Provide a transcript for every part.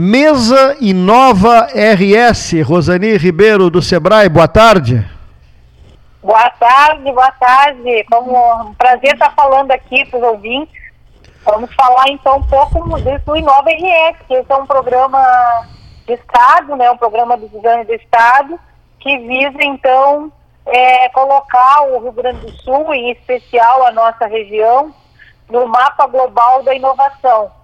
Mesa Inova RS, Rosani Ribeiro do Sebrae, boa tarde. Boa tarde, boa tarde. Como um prazer estar falando aqui para os ouvintes. Vamos falar então um pouco do Inova RS, que esse é um programa de Estado, né, um programa do governo do Estado, que visa então é, colocar o Rio Grande do Sul, em especial a nossa região, no mapa global da inovação.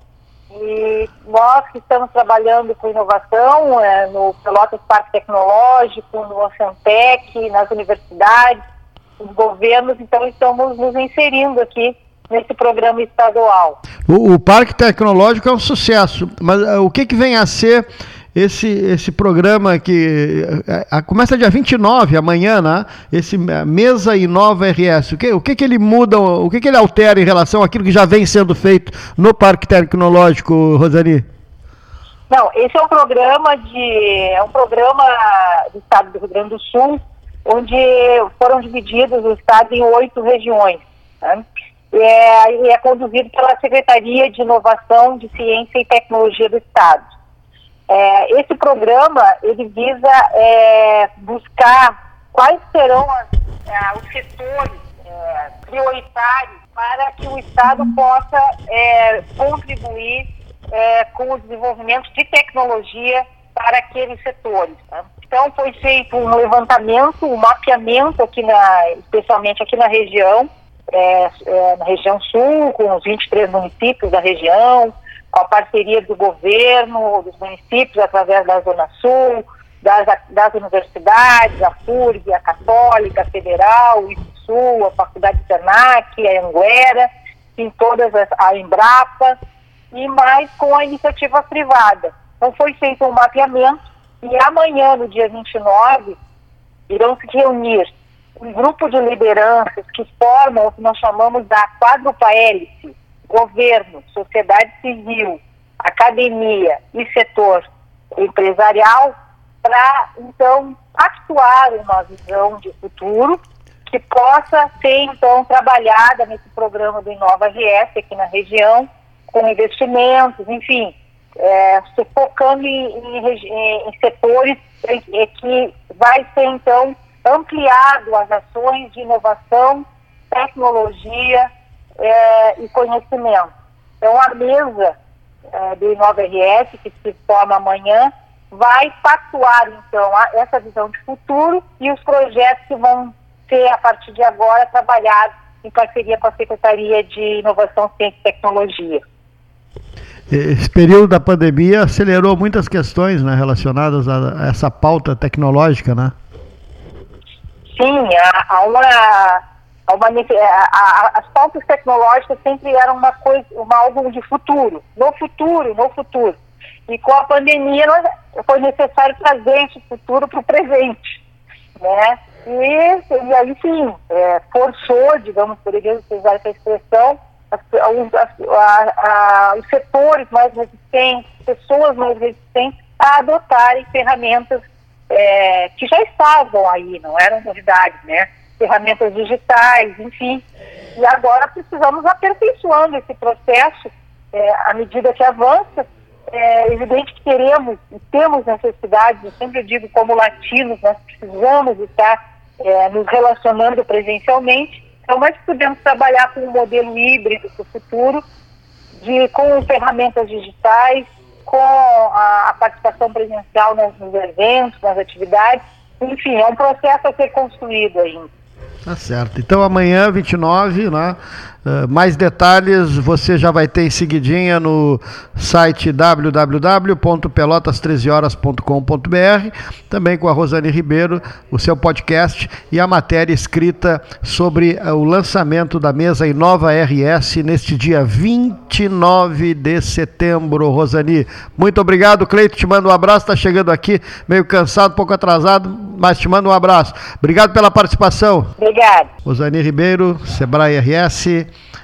E nós que estamos trabalhando com inovação é, no Pelotas Parque Tecnológico, no Oceantec, nas universidades, os governos, então estamos nos inserindo aqui nesse programa estadual. O, o Parque Tecnológico é um sucesso, mas uh, o que, que vem a ser esse, esse programa que a, a, começa dia 29, amanhã, né? Esse Mesa Inova RS. O que, o que, que ele muda, o que, que ele altera em relação àquilo que já vem sendo feito no Parque Tecnológico, Rosani? Não, esse é um programa de. é um programa do estado do Rio Grande do Sul, onde foram divididos o estado em oito regiões. Né? E é, e é conduzido pela Secretaria de Inovação de Ciência e Tecnologia do Estado. É, esse programa ele visa é, buscar quais serão as, é, os setores é, prioritários para que o Estado possa é, contribuir é, com o desenvolvimento de tecnologia para aqueles setores. Tá? Então foi feito um levantamento, um mapeamento aqui na, especialmente aqui na região, na região sul, com os 23 municípios da região, com a parceria do governo, dos municípios, através da Zona Sul, das, das universidades, a FURG, a Católica, a Federal, o Sul, a Faculdade Senac, a Anguera, em todas as, a Embrapa, e mais com a iniciativa privada. Então foi feito um mapeamento e amanhã, no dia 29, irão se reunir um grupo de lideranças que formam o que nós chamamos da quadrupa hélice, governo, sociedade civil, academia e setor empresarial para, então, atuar uma visão de futuro que possa ser, então, trabalhada nesse programa do Inova RS aqui na região, com investimentos, enfim, é, em, em, em setores que vai ser, então, ampliado as ações de inovação, tecnologia, é, e conhecimento. Então, a mesa é, do Inova RS, que se forma amanhã, vai pactuar, então, a, essa visão de futuro e os projetos que vão ser, a partir de agora, trabalhados em parceria com a Secretaria de Inovação, Ciência e Tecnologia. Esse período da pandemia acelerou muitas questões né, relacionadas a, essa pauta tecnológica, né? Sim, há, há uma as pautas tecnológicas sempre eram uma coisa, uma, algo de futuro, no futuro, no futuro. E com a pandemia foi necessário trazer esse futuro para o presente, né? E, e aí sim, é, forçou, digamos, poderíamos usar essa expressão, as, as, os setores mais resistentes, pessoas mais resistentes a adotarem ferramentas é, que já estavam aí, não eram novidades, né? Ferramentas digitais, enfim. E agora precisamos aperfeiçoando esse processo é, à medida que avança. É evidente que teremos e temos necessidades, eu sempre digo como latinos, nós precisamos estar é, nos relacionando presencialmente, então nós podemos trabalhar com um modelo híbrido para o futuro, de, com ferramentas digitais, com a, a participação presencial nos, nos eventos, nas atividades, enfim, é um processo a ser construído ainda. Tá certo. Então amanhã, 29, né? Uh, mais detalhes você já vai ter em seguidinha no site www.pelotas13horas.com.br, também com a Rosane Ribeiro, o seu podcast e a matéria escrita sobre uh, o lançamento da mesa Inova RS neste dia 29 de setembro. Rosani, muito obrigado. Cleito, te mando um abraço. Está chegando aqui meio cansado, pouco atrasado, mas te mando um abraço. Obrigado pela participação. Obrigado. Rosani Ribeiro, Sebrae RS.